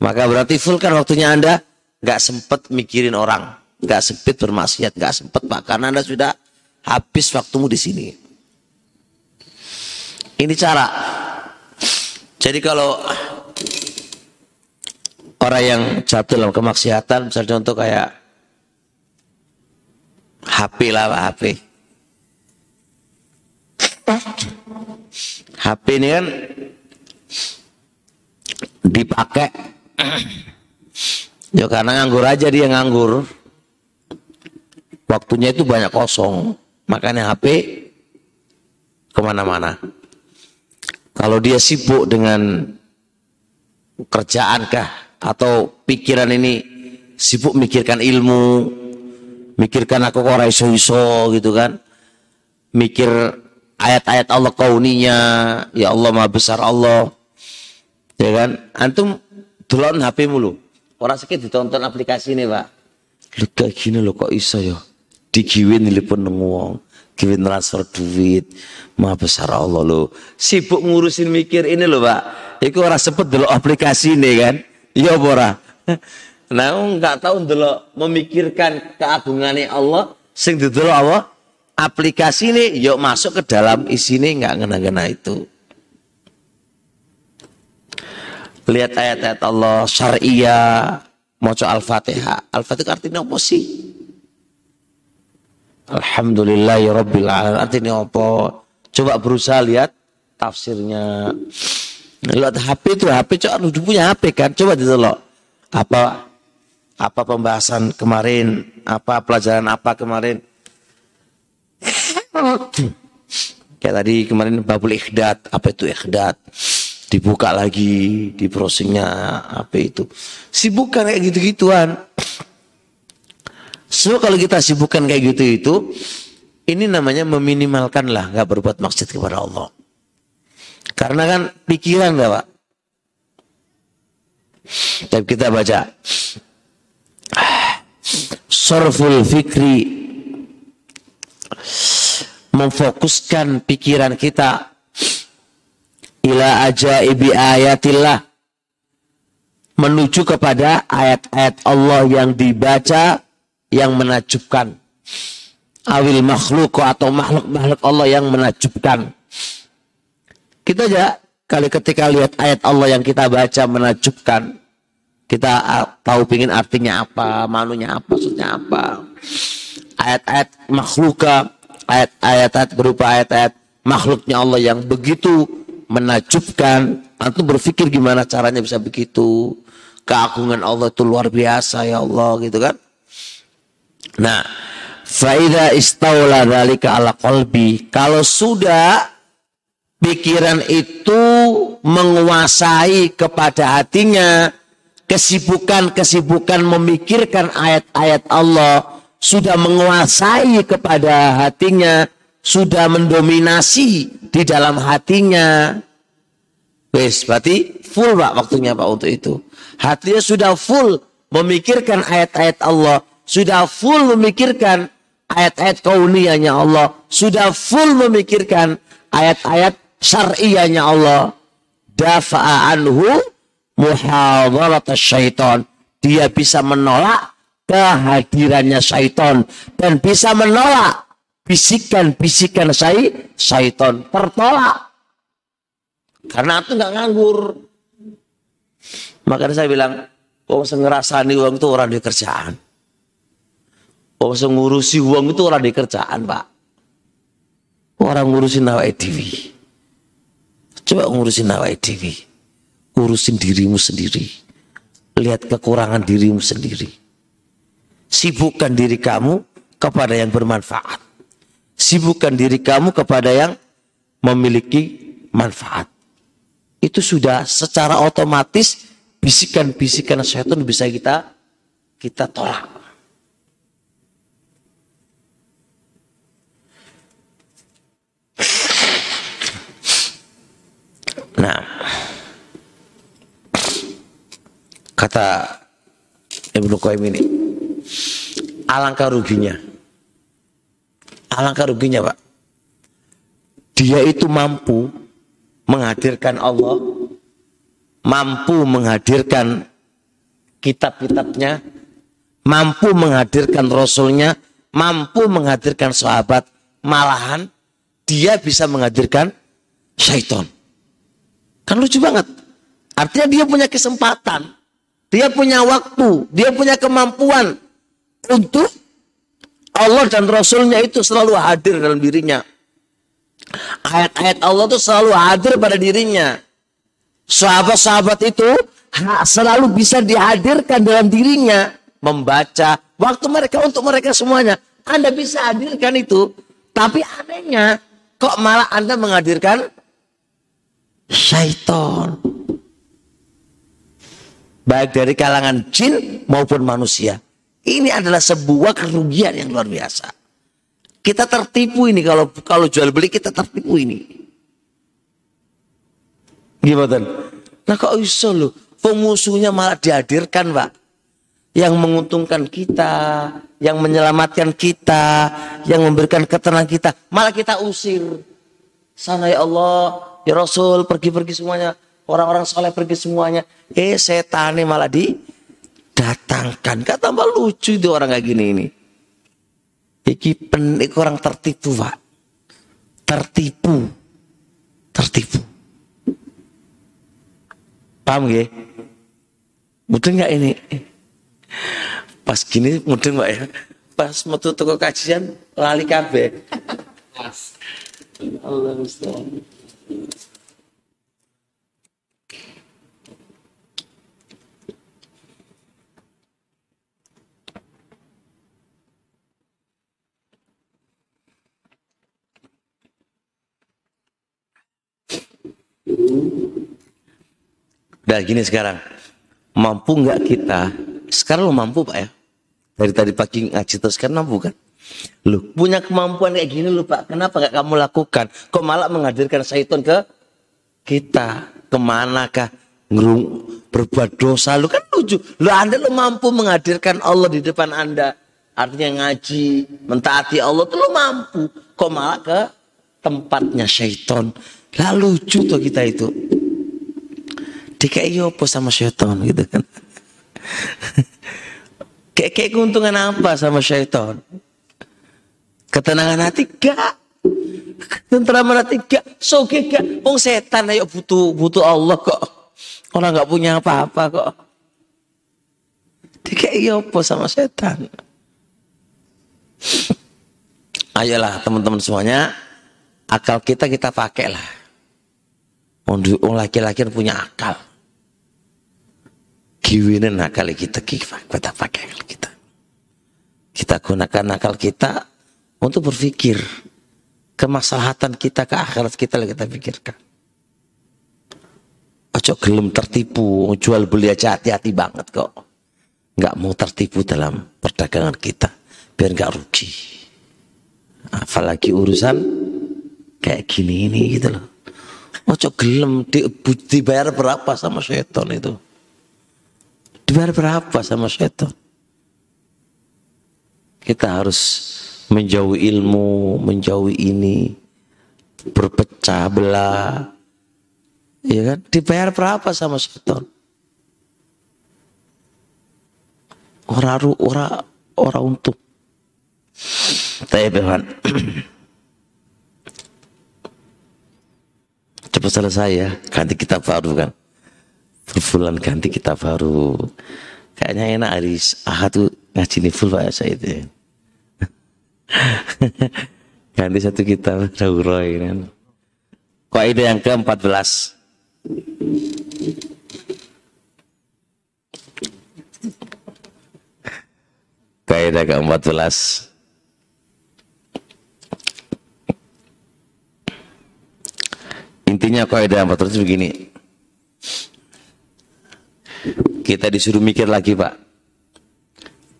Maka berarti full kan waktunya Anda nggak sempet mikirin orang, nggak sempet bermaksiat, nggak sempet Pak, karena Anda sudah habis waktumu di sini. Ini cara jadi kalau orang yang jatuh dalam kemaksiatan, misalnya contoh kayak HP lah HP. HP ini kan dipakai. Ya karena nganggur aja dia nganggur. Waktunya itu banyak kosong. Makanya HP ke mana-mana. Kalau dia sibuk dengan kerjaan kah? Atau pikiran ini sibuk mikirkan ilmu, mikirkan aku kok iso iso gitu kan. Mikir ayat-ayat Allah kauninya, ya Allah maha besar Allah. Ya kan? Antum download HP mulu. Orang sakit ditonton aplikasi ini, Pak. Lu kayak gini lo kok iso ya? Digiwin telepon nang wong duit transfer duit maha besar Allah lo sibuk ngurusin mikir ini lo pak itu orang sebut dulu aplikasi ini kan iya bora nah nggak tahu dulu memikirkan keagungannya Allah sing dulu Allah aplikasi ini yuk masuk ke dalam isi ini nggak ngena-ngena itu lihat ayat-ayat Allah syariah mau al-fatihah al-fatihah artinya apa sih Alhamdulillahi Rabbil Alamin. Artinya apa? Coba berusaha lihat tafsirnya. Lihat HP itu HP, coba punya HP kan? Coba lo Apa apa pembahasan kemarin? Apa pelajaran apa kemarin? Kayak tadi kemarin babul ikhdat, apa itu ikhdat? Dibuka lagi di browsingnya apa itu? Sibukkan kayak gitu-gituan. So kalau kita sibukkan kayak gitu itu, ini namanya meminimalkan lah nggak berbuat maksud kepada Allah. Karena kan pikiran nggak pak? Tapi kita baca. Sorful fikri memfokuskan pikiran kita ila ajaibi ayatillah menuju kepada ayat-ayat Allah yang dibaca yang menakjubkan. Awil makhluk atau makhluk-makhluk Allah yang menakjubkan. Kita aja kali ketika lihat ayat Allah yang kita baca menakjubkan. Kita tahu pingin artinya apa, manunya apa, maksudnya apa. Ayat-ayat makhluka, ayat-ayat berupa ayat-ayat makhluknya Allah yang begitu menakjubkan. Antum berpikir gimana caranya bisa begitu. Keagungan Allah itu luar biasa ya Allah gitu kan. Nah, faida istaula dalika ala qalbi. Kalau sudah pikiran itu menguasai kepada hatinya, kesibukan-kesibukan memikirkan ayat-ayat Allah sudah menguasai kepada hatinya, sudah mendominasi di dalam hatinya. Wes, berarti full Pak waktunya Pak untuk itu. Hatinya sudah full memikirkan ayat-ayat Allah, sudah full memikirkan ayat-ayat kauniyahnya Allah, sudah full memikirkan ayat-ayat syar'iyahnya Allah. Dafa'a anhu syaitan. Dia bisa menolak kehadirannya syaitan dan bisa menolak bisikan-bisikan syai, syaitan. Tertolak. Karena itu nggak nganggur. Makanya saya bilang, oh ngerasani uang itu orang di kerjaan. Oh, ngurusi uang itu orang di kerjaan, Pak. Orang ngurusin nawai dewi. Coba ngurusin nawai dewi. Urusin dirimu sendiri. Lihat kekurangan dirimu sendiri. Sibukkan diri kamu kepada yang bermanfaat. Sibukkan diri kamu kepada yang memiliki manfaat. Itu sudah secara otomatis bisikan-bisikan setan bisa kita kita tolak. Nah, kata Ibnu Qayyim ini, alangkah ruginya. Alangkah ruginya, Pak. Dia itu mampu menghadirkan Allah, mampu menghadirkan kitab-kitabnya, mampu menghadirkan Rasulnya, mampu menghadirkan sahabat, malahan dia bisa menghadirkan syaitan. Kan lucu banget. Artinya dia punya kesempatan. Dia punya waktu. Dia punya kemampuan. Untuk Allah dan Rasulnya itu selalu hadir dalam dirinya. Ayat-ayat Allah itu selalu hadir pada dirinya. Sahabat-sahabat itu selalu bisa dihadirkan dalam dirinya. Membaca. Waktu mereka untuk mereka semuanya. Anda bisa hadirkan itu. Tapi anehnya, kok malah Anda menghadirkan syaitan. Baik dari kalangan jin maupun manusia. Ini adalah sebuah kerugian yang luar biasa. Kita tertipu ini kalau kalau jual beli kita tertipu ini. Gimana? Nah kok bisa loh? Pemusuhnya malah dihadirkan, Pak. Yang menguntungkan kita, yang menyelamatkan kita, yang memberikan ketenangan kita, malah kita usir. Sana ya Allah, ya Rasul pergi-pergi semuanya, orang-orang soleh pergi semuanya. Eh setan ini malah didatangkan. Kata tambah lucu itu orang kayak gini ini. Iki penik orang tertipu pak. Tertipu. Tertipu. Paham gak? Mungkin nggak ini? Pas gini mungkin mbak ya. pas metu toko kajian lali kabeh. Allah musta'an. Udah gini sekarang. Mampu nggak kita? Sekarang lo mampu Pak ya? Dari tadi pagi ngaji terus kan mampu kan? Lu punya kemampuan kayak gini lu Pak. Kenapa nggak kamu lakukan? Kok malah menghadirkan syaitan ke kita? Ke manakah? Ngerung, berbuat dosa lu kan lucu. Lu Anda lu mampu menghadirkan Allah di depan Anda. Artinya ngaji, mentaati Allah tuh lu mampu. Kok malah ke tempatnya syaitan. Lalu tuh kita itu. DKI apa sama syaitan gitu kan. kayak, kayak keuntungan apa sama syaitan? Ketenangan hati gak. Tenteraman hati gak. Soge gak. Wong setan ayo butuh butuh Allah kok. Orang nggak punya apa-apa kok. DKI apa sama setan? Ayolah teman-teman semuanya. Akal kita kita pakai lah. Wong laki-laki punya akal. Giwinin nakal kita kita pakai akal kita. Kita gunakan nakal kita untuk berpikir. Kemaslahatan kita ke akhirat kita kita pikirkan. Ojo gelem tertipu jual beli aja hati-hati banget kok. Nggak mau tertipu dalam perdagangan kita biar nggak rugi. Apalagi urusan kayak gini ini gitu loh ojo gelem di, dibayar berapa sama setan itu Dibayar berapa sama setan? Kita harus menjauhi ilmu, menjauhi ini, berpecah belah. Ya kan? Dibayar berapa sama setan? Orang orang orang untuk. Tapi Cepat selesai ya, ganti kita baru kan? Bulan ganti kita baru kayaknya enak hari ahad tuh ngaji nih full pak saya itu ganti satu kita daurah ini kan ide yang ke-14 kaidah ke-14 intinya kaidah 14 begini kita disuruh mikir lagi Pak.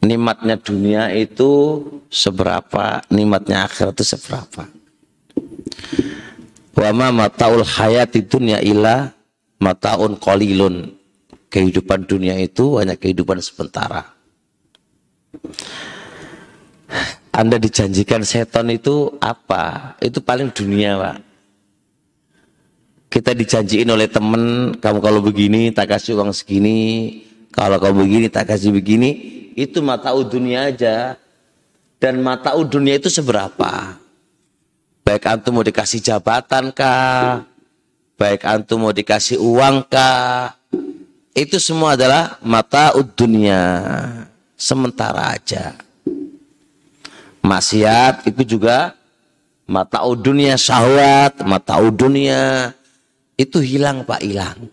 Nikmatnya dunia itu seberapa, nikmatnya akhirat itu seberapa. Wa ma mataul hayati dunya ila mataun qalilun. Kehidupan dunia itu hanya kehidupan sementara. Anda dijanjikan setan itu apa? Itu paling dunia, Pak kita dijanjiin oleh temen kamu kalau begini tak kasih uang segini kalau kamu begini tak kasih begini. Itu mata dunia aja. Dan mata dunia itu seberapa? Baik antum mau dikasih jabatan kah? Baik antum mau dikasih uang kah? Itu semua adalah mata dunia. Sementara aja. Maksiat itu juga mata dunia syahwat mata dunia itu hilang pak hilang.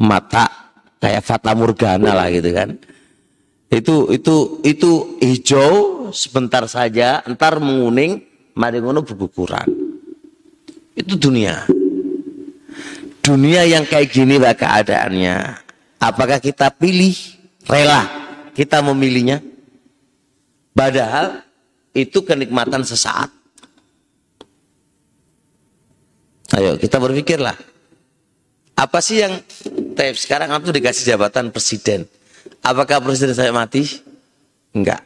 Mata kayak fata morgana lah gitu kan. Itu itu itu hijau sebentar saja entar menguning mari ngono berguguran itu dunia. Dunia yang kayak gini lah keadaannya. Apakah kita pilih rela kita memilihnya? Padahal itu kenikmatan sesaat Ayo kita berpikirlah. Apa sih yang Taib sekarang kamu tuh dikasih jabatan presiden. Apakah presiden saya mati? Enggak.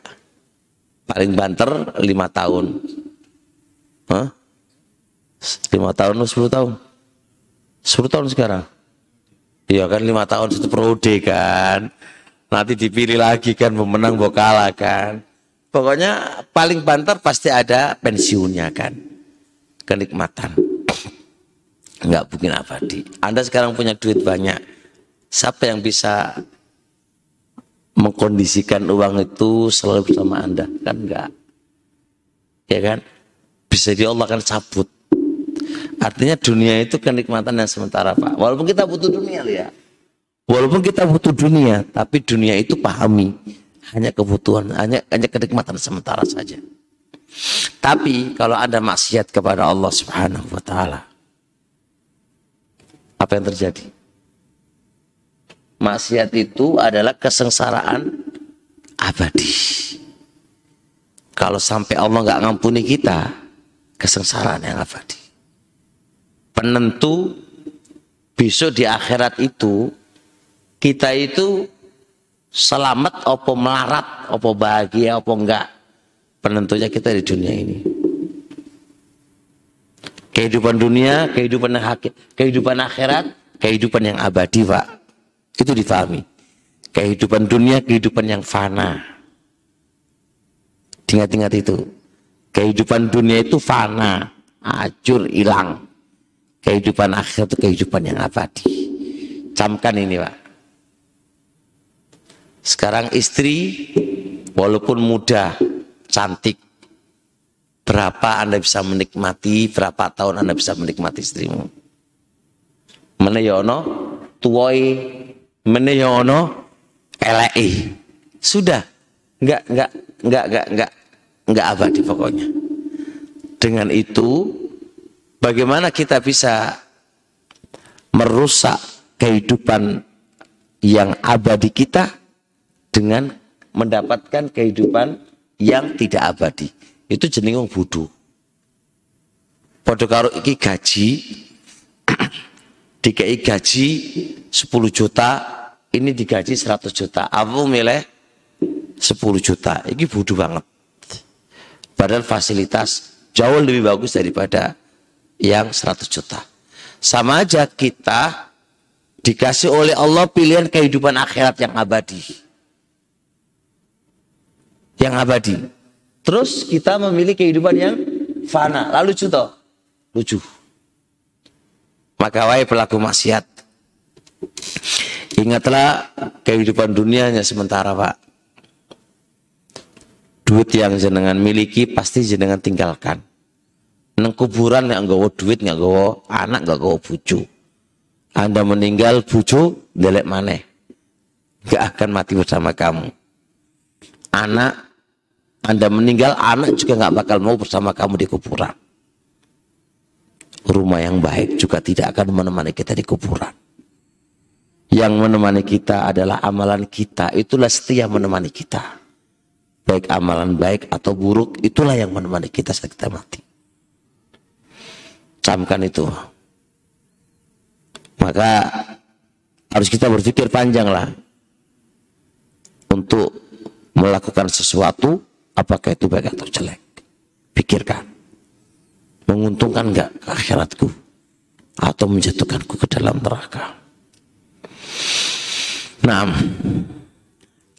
Paling banter lima tahun. Hah? Lima tahun atau sepuluh tahun? Sepuluh tahun sekarang. Iya kan lima tahun itu periode kan. Nanti dipilih lagi kan pemenang kalah kan. Pokoknya paling banter pasti ada pensiunnya kan. Kenikmatan nggak mungkin abadi. Anda sekarang punya duit banyak. Siapa yang bisa mengkondisikan uang itu selalu bersama Anda. Kan enggak. Ya kan? Bisa di Allah akan cabut. Artinya dunia itu kenikmatan yang sementara Pak. Walaupun kita butuh dunia ya. Walaupun kita butuh dunia, tapi dunia itu pahami. Hanya kebutuhan, hanya, hanya kenikmatan sementara saja. Tapi kalau ada maksiat kepada Allah Subhanahu wa taala, apa yang terjadi? Maksiat itu adalah kesengsaraan abadi. Kalau sampai Allah nggak ngampuni kita, kesengsaraan yang abadi. Penentu besok di akhirat itu kita itu selamat opo melarat, opo bahagia, opo enggak. Penentunya kita di dunia ini. Kehidupan dunia, kehidupan kehidupan akhirat, kehidupan yang abadi, Pak. Itu difahami. Kehidupan dunia, kehidupan yang fana. Ingat-ingat itu. Kehidupan dunia itu fana, hancur, hilang. Kehidupan akhir itu kehidupan yang abadi. Camkan ini Pak. Sekarang istri, walaupun muda, cantik, berapa Anda bisa menikmati, berapa tahun Anda bisa menikmati istrimu. Mana yono, ya tuoi meneyono elei. Sudah. Enggak, enggak, enggak, enggak, enggak, enggak abadi pokoknya. Dengan itu, bagaimana kita bisa merusak kehidupan yang abadi kita dengan mendapatkan kehidupan yang tidak abadi. Itu jeneng wong bodho. Padha karo iki gaji dikei gaji 10 juta ini digaji 100 juta. Aku milih 10 juta. Ini bodoh banget. Padahal fasilitas jauh lebih bagus daripada yang 100 juta. Sama aja kita dikasih oleh Allah pilihan kehidupan akhirat yang abadi. Yang abadi. Terus kita memilih kehidupan yang fana. Lalu lucu toh? Lucu. Maka wahai pelaku maksiat Ingatlah kehidupan dunianya sementara Pak. Duit yang jenengan miliki pasti jenengan tinggalkan. Neng kuburan nggak gawa duit, nggak gawa anak, nggak gawa bucu. Anda meninggal bucu, delek mana? Gak akan mati bersama kamu. Anak, Anda meninggal, anak juga nggak bakal mau bersama kamu di kuburan. Rumah yang baik juga tidak akan menemani kita di kuburan yang menemani kita adalah amalan kita. Itulah setia menemani kita. Baik amalan baik atau buruk, itulah yang menemani kita saat kita mati. Camkan itu. Maka harus kita berpikir panjang lah untuk melakukan sesuatu apakah itu baik atau jelek. Pikirkan. Menguntungkan enggak akhiratku atau menjatuhkanku ke dalam neraka. Nah,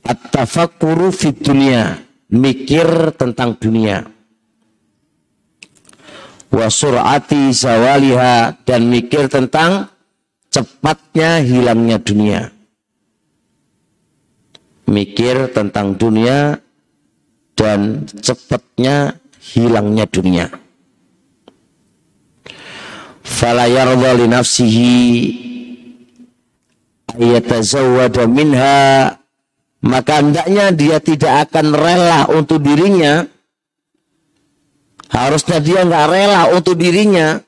at-tafakkuru fi dunia, mikir tentang dunia. Wa sur'ati zawaliha dan mikir tentang cepatnya hilangnya dunia. Mikir tentang dunia dan cepatnya hilangnya dunia. Fala yarda li nafsihi yatazawwada minha maka hendaknya dia tidak akan rela untuk dirinya harusnya dia nggak rela untuk dirinya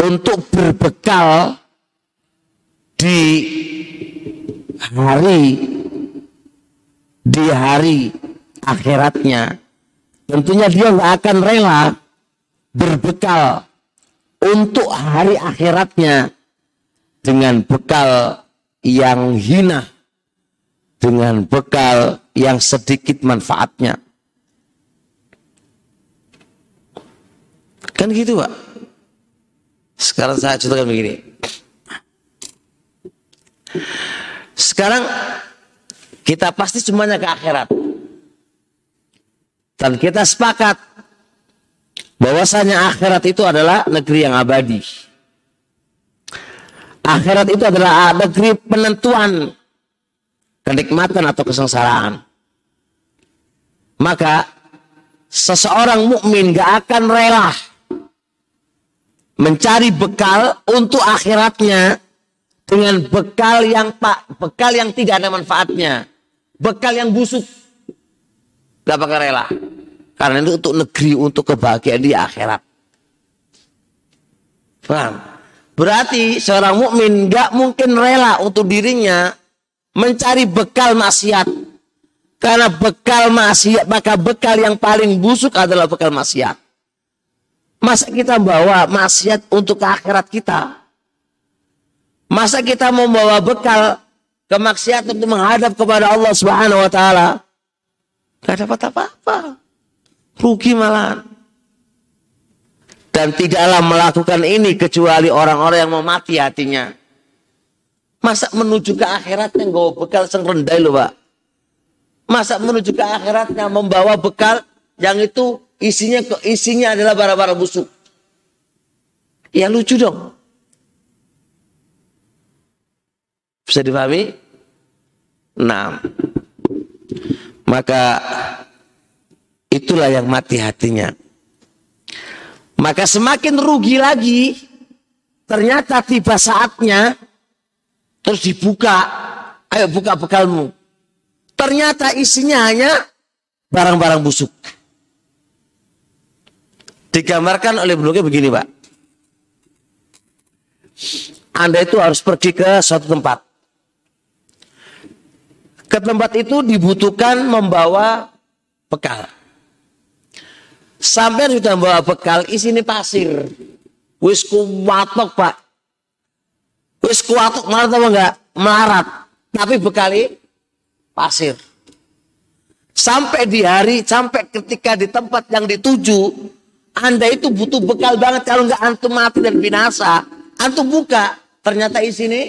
untuk berbekal di hari di hari akhiratnya tentunya dia nggak akan rela berbekal untuk hari akhiratnya dengan bekal yang hina, dengan bekal yang sedikit manfaatnya. Kan gitu Pak. Sekarang saya contohkan begini. Sekarang kita pasti semuanya ke akhirat. Dan kita sepakat bahwasanya akhirat itu adalah negeri yang abadi. Akhirat itu adalah negeri penentuan kenikmatan atau kesengsaraan. Maka seseorang mukmin gak akan rela mencari bekal untuk akhiratnya dengan bekal yang pak bekal yang tidak ada manfaatnya, bekal yang busuk. Gak bakal rela. Karena itu untuk negeri, untuk kebahagiaan di akhirat. Paham? Berarti seorang mukmin gak mungkin rela untuk dirinya mencari bekal maksiat. Karena bekal maksiat, maka bekal yang paling busuk adalah bekal maksiat. Masa kita bawa maksiat untuk ke akhirat kita? Masa kita membawa bekal kemaksiatan untuk menghadap kepada Allah Subhanahu wa taala? Gak dapat apa-apa. Rugi malah. Dan tidaklah melakukan ini kecuali orang-orang yang mau mati hatinya. Masa menuju ke akhiratnya nggak bekal yang rendah loh pak. Masa menuju ke akhiratnya membawa bekal yang itu isinya isinya adalah barang-barang busuk. Ya lucu dong. Bisa dipahami? Nah, maka itulah yang mati hatinya. Maka semakin rugi lagi, ternyata tiba saatnya terus dibuka, ayo buka bekalmu. Ternyata isinya hanya barang-barang busuk. Digambarkan oleh blognya begini, Pak. Anda itu harus pergi ke suatu tempat. Ke tempat itu dibutuhkan membawa bekal. Sampai sudah membawa bekal, isinya pasir. Wis kuwatok, Pak. Wis kuwatok marat apa enggak? Melarat. Tapi bekali pasir. Sampai di hari, sampai ketika di tempat yang dituju, Anda itu butuh bekal banget. Kalau enggak antum mati dan binasa. Antum buka, ternyata isinya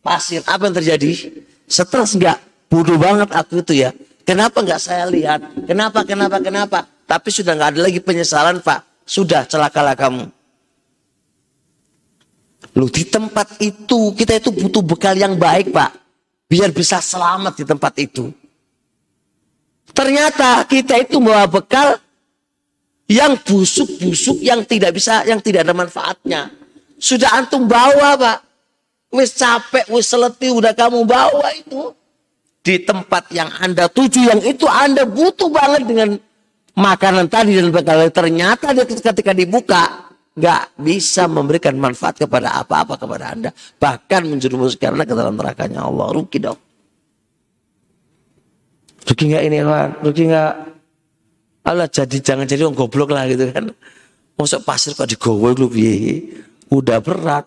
pasir. Apa yang terjadi? Stres enggak? Bodoh banget aku itu ya. Kenapa enggak saya lihat? Kenapa, kenapa, kenapa? Tapi sudah nggak ada lagi penyesalan Pak. Sudah celakalah kamu. Loh di tempat itu kita itu butuh bekal yang baik Pak. Biar bisa selamat di tempat itu. Ternyata kita itu bawa bekal yang busuk-busuk yang tidak bisa yang tidak ada manfaatnya. Sudah antum bawa Pak. Wis capek, wis seleti udah kamu bawa itu. Di tempat yang Anda tuju yang itu Anda butuh banget dengan makanan tadi dan bekal ternyata ketika dibuka nggak bisa memberikan manfaat kepada apa-apa kepada anda. Bahkan menjerumuskan anda ke dalam nerakanya Allah. Rugi dong. Rugi nggak ini Pak? Rugi nggak? Allah jadi jangan jadi orang goblok lah gitu kan. Masuk pasir kok digowo lu udah berat.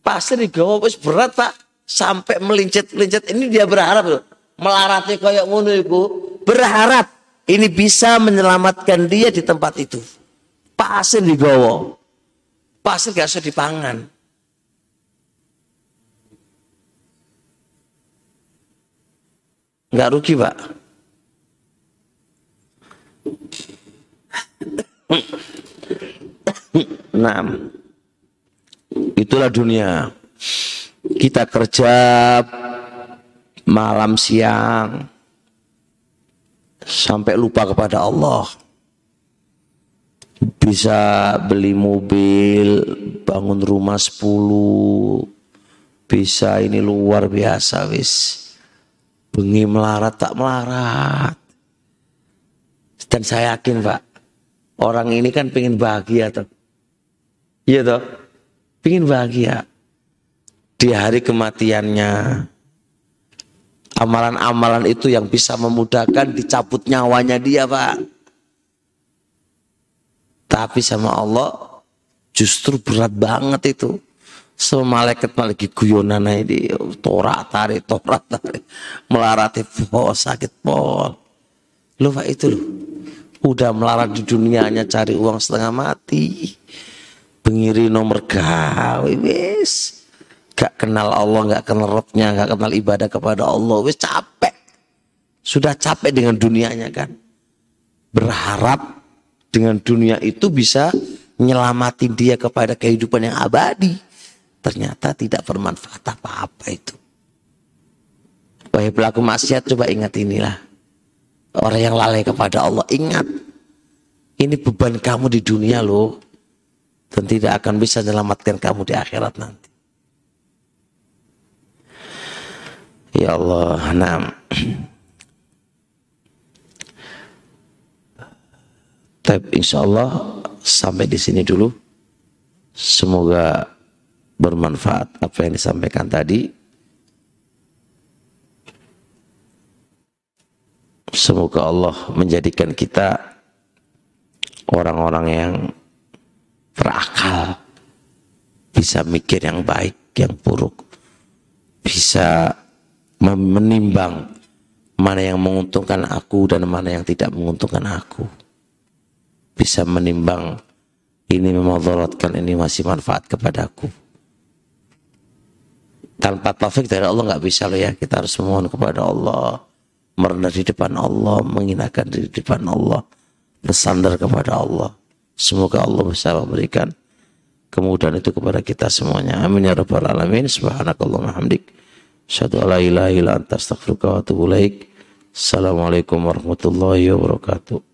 Pasir digowo berat pak sampai melincet melincet ini dia berharap loh melarati kayak ngono itu berharap ini bisa menyelamatkan dia di tempat itu. Pasir digowo. Pasir gak usah dipangan. Nggak rugi pak. Nah, itulah dunia. Kita kerja malam siang, sampai lupa kepada Allah. Bisa beli mobil, bangun rumah 10, bisa ini luar biasa wis. Bengi melarat tak melarat. Dan saya yakin Pak, orang ini kan pengen bahagia tuh. Iya toh? Pengen bahagia. Di hari kematiannya, Amalan-amalan itu yang bisa memudahkan dicabut nyawanya dia Pak. Tapi sama Allah justru berat banget itu. Sama malaikat lagi guyonan ini torak tarik torak tarik melarati po sakit po. Lu Pak itu loh. Udah melarat di dunianya cari uang setengah mati. Pengiri nomor gawe wis gak kenal Allah, gak kenal Robnya, gak kenal ibadah kepada Allah, wis capek. Sudah capek dengan dunianya kan. Berharap dengan dunia itu bisa nyelamatin dia kepada kehidupan yang abadi. Ternyata tidak bermanfaat apa-apa itu. Wahai pelaku maksiat coba ingat inilah. Orang yang lalai kepada Allah ingat. Ini beban kamu di dunia loh. Dan tidak akan bisa menyelamatkan kamu di akhirat nanti. Ya Allah, nah. Tapi insya Allah sampai di sini dulu. Semoga bermanfaat apa yang disampaikan tadi. Semoga Allah menjadikan kita orang-orang yang berakal, bisa mikir yang baik, yang buruk, bisa menimbang mana yang menguntungkan aku dan mana yang tidak menguntungkan aku. Bisa menimbang ini memudaratkan, ini masih manfaat kepadaku. Tanpa taufik dari Allah nggak bisa loh ya. Kita harus memohon kepada Allah merendah di depan Allah, menghinakan di depan Allah, bersandar kepada Allah. Semoga Allah bisa memberikan kemudahan itu kepada kita semuanya. Amin ya rabbal alamin. Subhanakallah hamdik. Asyhadu alla ilaha illa anta wa atubu. Assalamualaikum warahmatullahi wabarakatuh.